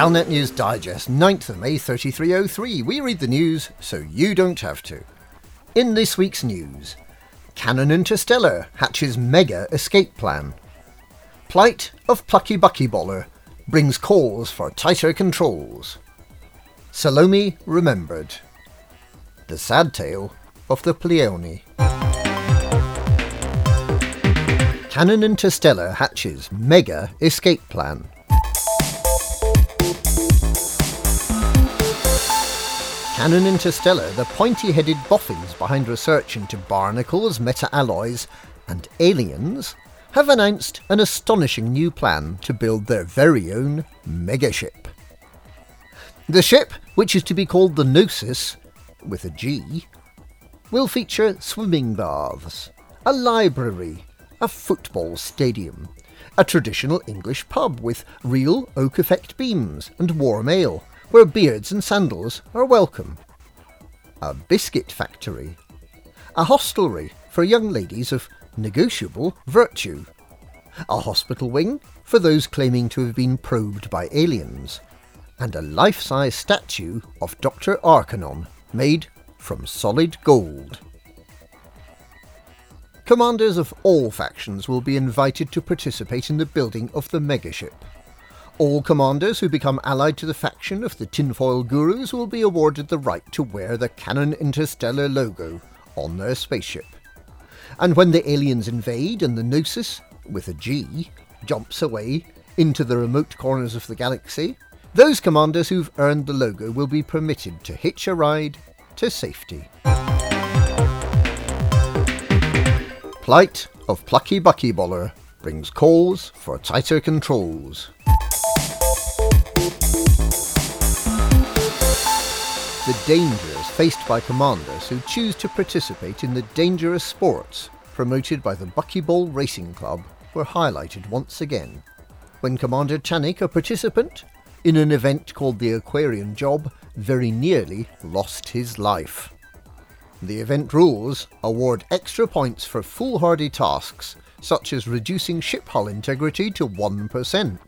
Galnet News Digest, 9th of May 3303. We read the news so you don't have to. In this week's news, Canonn Interstellar hatches mega escape plan. Plight of plucky buckyballer brings calls for tighter controls. Salome remembered. The sad tale of the Pleione. Canonn Interstellar hatches mega escape plan. Canonn Interstellar, the pointy headed boffins behind research into barnacles, meta alloys, and aliens, have announced an astonishing new plan to build their very own megaship. The ship, which is to be called the Gnosis, with a G, will feature swimming baths, a library, a football stadium, a traditional English pub with real oak effect beams and warm ale, where beards and sandals are welcome. A biscuit factory. A hostelry for young ladies of negotiable virtue. A hospital wing for those claiming to have been probed by aliens. And a life size statue of Dr. Arcanonn made from solid gold. Commanders of all factions will be invited to participate in the building of the megaship. All commanders who become allied to the faction of the Tinfoil Gurus will be awarded the right to wear the Canonn Interstellar logo on their spaceship. And when the aliens invade and the Gnosis, with a G, jumps away into the remote corners of the galaxy, those commanders who've earned the logo will be permitted to hitch a ride to safety. Plight of Plucky Bucky Buckyballer brings calls for tighter controls. The dangers faced by commanders who choose to participate in the dangerous sports promoted by the Buckyball Racing Club were highlighted once again. When Commander Chanik, a participant in an event called the Aquarian Job, very nearly lost his life. The event rules award extra points for foolhardy tasks, such as reducing ship hull integrity to 1%.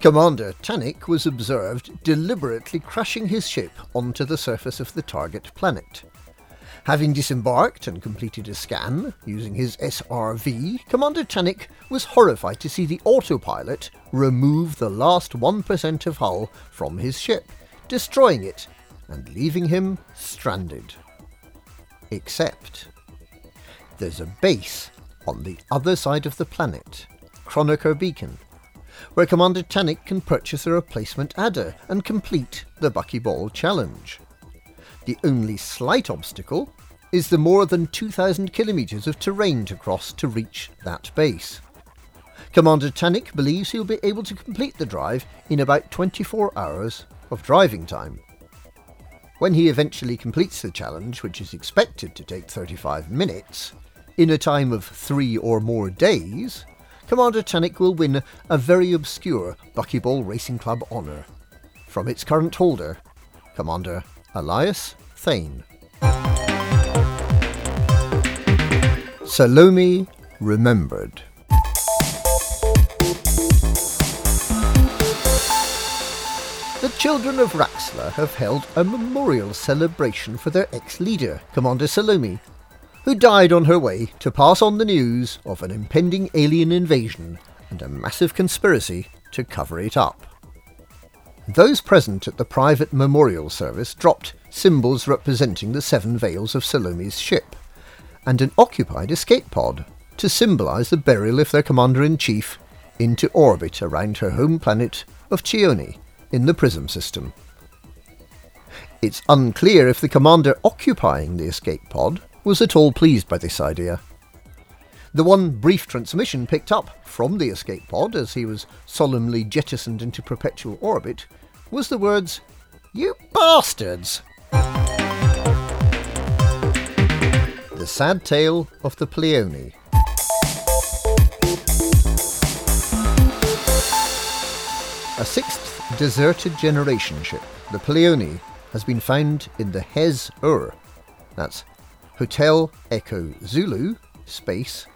Commander Tanik was observed deliberately crashing his ship onto the surface of the target planet. Having disembarked and completed a scan using his SRV, Commander Tanik was horrified to see the autopilot remove the last 1% of hull from his ship, destroying it and leaving him stranded. Except there's a base on the other side of the planet, Kronecker Beacon, where Commander Tanik can purchase a replacement adder and complete the Buckyball challenge. The only slight obstacle is the more than 2,000 kilometres of terrain to cross to reach that base. Commander Tanik believes he'll be able to complete the drive in about 24 hours of driving time. When he eventually completes the challenge, which is expected to take 35 minutes, in a time of three or more days, Commander Tanik will win a very obscure Buckyball Racing Club honour. From its current holder, Commander Elias Thane. Salome remembered. The children of Raxxla have held a memorial celebration for their ex-leader, Commander Salome, who died on her way to pass on the news of an impending alien invasion and a massive conspiracy to cover it up. Those present at the private memorial service dropped symbols representing the seven veils of Salome's ship and an occupied escape pod to symbolise the burial of their commander in chief into orbit around her home planet of Chione in the Prism system. It's unclear if the commander occupying the escape pod was at all pleased by this idea. The one brief transmission picked up from the escape pod as he was solemnly jettisoned into perpetual orbit was the words, You bastards! The sad tale of the Pleione. A sixth deserted generation ship, the Pleione, has been found in the Hez Ur, that's Hotel Echo Zulu, space,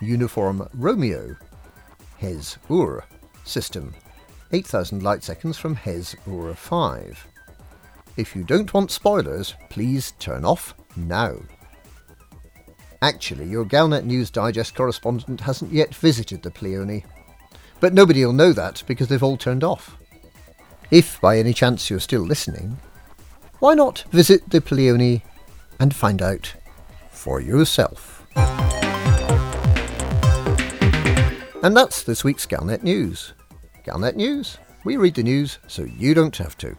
Uniform Romeo, Hez Ur system, 8000 light seconds from Hes Aura 5. If you don't want spoilers, please turn off now. Actually, your Galnet News Digest correspondent hasn't yet visited the Pleione. But nobody will know that because they've all turned off. If by any chance you're still listening, why not visit the Pleione and find out for yourself? And that's this week's Galnet News. Galnet News? We read the news so you don't have to.